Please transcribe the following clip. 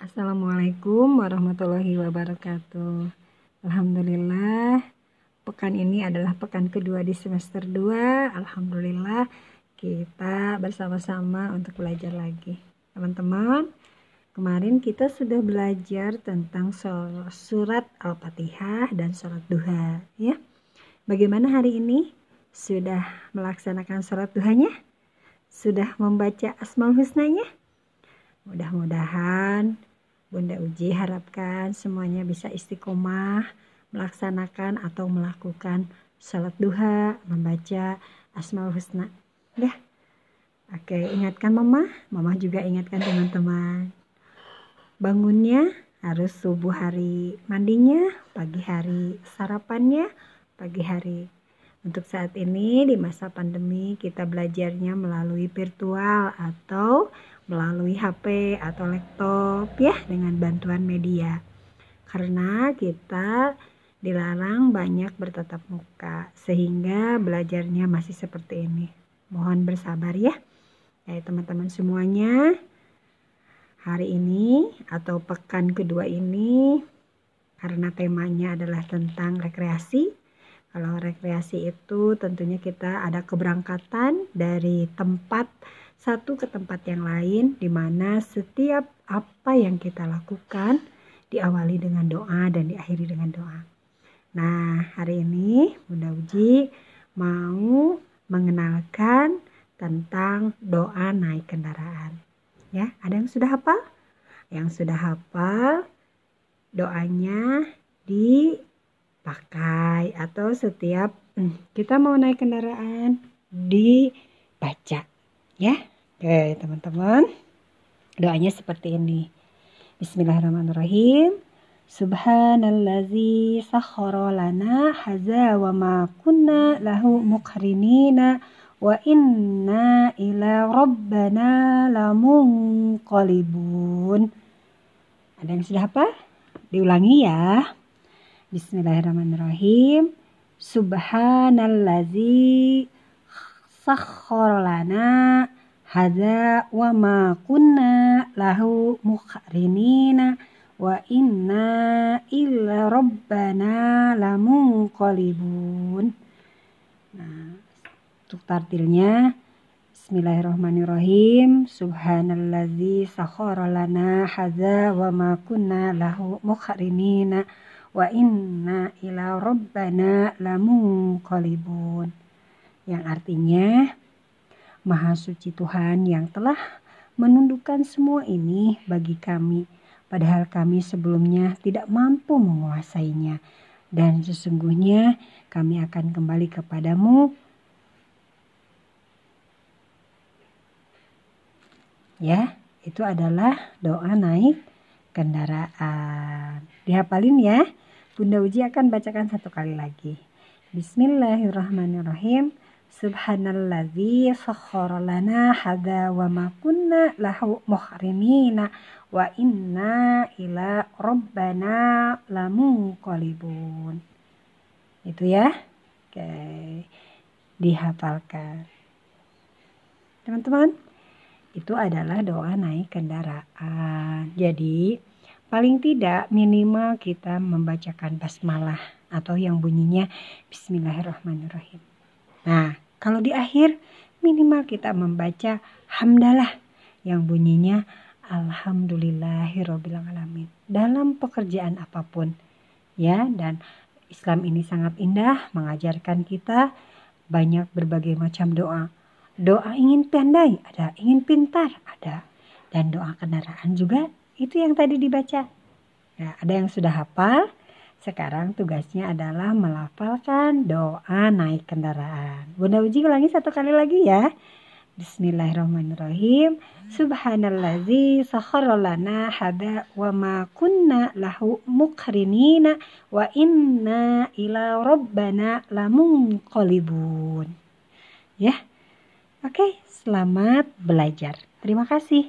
Assalamualaikum warahmatullahi wabarakatuh. Alhamdulillah, pekan ini adalah pekan kedua di semester 2. Alhamdulillah, kita bersama-sama untuk belajar lagi. Teman-teman, kemarin kita sudah belajar tentang surat Al-Fatihah dan surat duha, ya. Bagaimana hari ini? Sudah melaksanakan surat duhanya? Sudah membaca Asmaul Husnanya? Mudah-mudahan Bunda Uji harapkan semuanya bisa istiqomah melaksanakan atau melakukan salat duha, membaca Asmaul Husna. Ya. Oke, ingatkan Mama, Mama juga ingatkan teman-teman. Bangunnya harus subuh hari mandinya, pagi hari sarapannya, pagi hari. Untuk saat ini di masa pandemi kita belajarnya melalui virtual atau melalui HP atau laptop ya dengan bantuan media. Karena kita dilarang banyak bertatap muka sehingga belajarnya masih seperti ini. Mohon bersabar ya. Ya teman-teman semuanya. Hari ini atau pekan kedua ini karena temanya adalah tentang rekreasi. Kalau rekreasi itu tentunya kita ada keberangkatan dari tempat satu ke tempat yang lain di mana setiap apa yang kita lakukan diawali dengan doa dan diakhiri dengan doa. Nah, hari ini Bunda Uji mau mengenalkan tentang doa naik kendaraan. Ya, ada yang sudah hafal? Yang sudah hafal doanya dipakai atau setiap hmm, kita mau naik kendaraan dibaca ya. Oke, teman-teman. Doanya seperti ini. Bismillahirrahmanirrahim. Subhanallazi sakhara lana haza wa ma kunna lahu muqrinina wa inna ila rabbana lamunqalibun. Ada yang sudah apa? Diulangi ya. Bismillahirrahmanirrahim. Subhanallazi sakhkhara lana hadza wa ma kunna lahu muqrinina wa inna illa rabbana lamunqalibun. Nah, untuk tartilnya Bismillahirrahmanirrahim. Subhanallazi sakhara lana hadza wa ma kunna lahu muqrinina wa inna ila rabbana lamunqalibun yang artinya Maha Suci Tuhan yang telah menundukkan semua ini bagi kami, padahal kami sebelumnya tidak mampu menguasainya. Dan sesungguhnya kami akan kembali kepadamu. Ya, itu adalah doa naik kendaraan. Dihafalin ya. Bunda Uji akan bacakan satu kali lagi. Bismillahirrahmanirrahim. Subhanalladzi sakhkhara lana hadza wa ma kunna lahu muhrinina wa inna ila rabbana lamunqalibun. Itu ya. Oke. Dihafalkan. Teman-teman, itu adalah doa naik kendaraan. Jadi, paling tidak minimal kita membacakan basmalah atau yang bunyinya bismillahirrahmanirrahim. Nah, kalau di akhir minimal kita membaca hamdalah yang bunyinya alhamdulillahirobbilalamin dalam pekerjaan apa pun. Ya, dan Islam ini sangat indah mengajarkan kita banyak berbagai macam doa. Doa ingin pandai ada, ingin pintar ada, dan doa kendaraan juga itu yang tadi dibaca. Ya, ada yang sudah hafal, sekarang tugasnya adalah melafalkan doa naik kendaraan. Bunda Uji ulangi satu kali lagi ya. Bismillahirrahmanirrahim. Subhanallazi sakhara lana hada wa ma kunna lahu muqrinina wa inna ila rabbana lamunqalibun. Ya. Oke, selamat belajar. Terima kasih.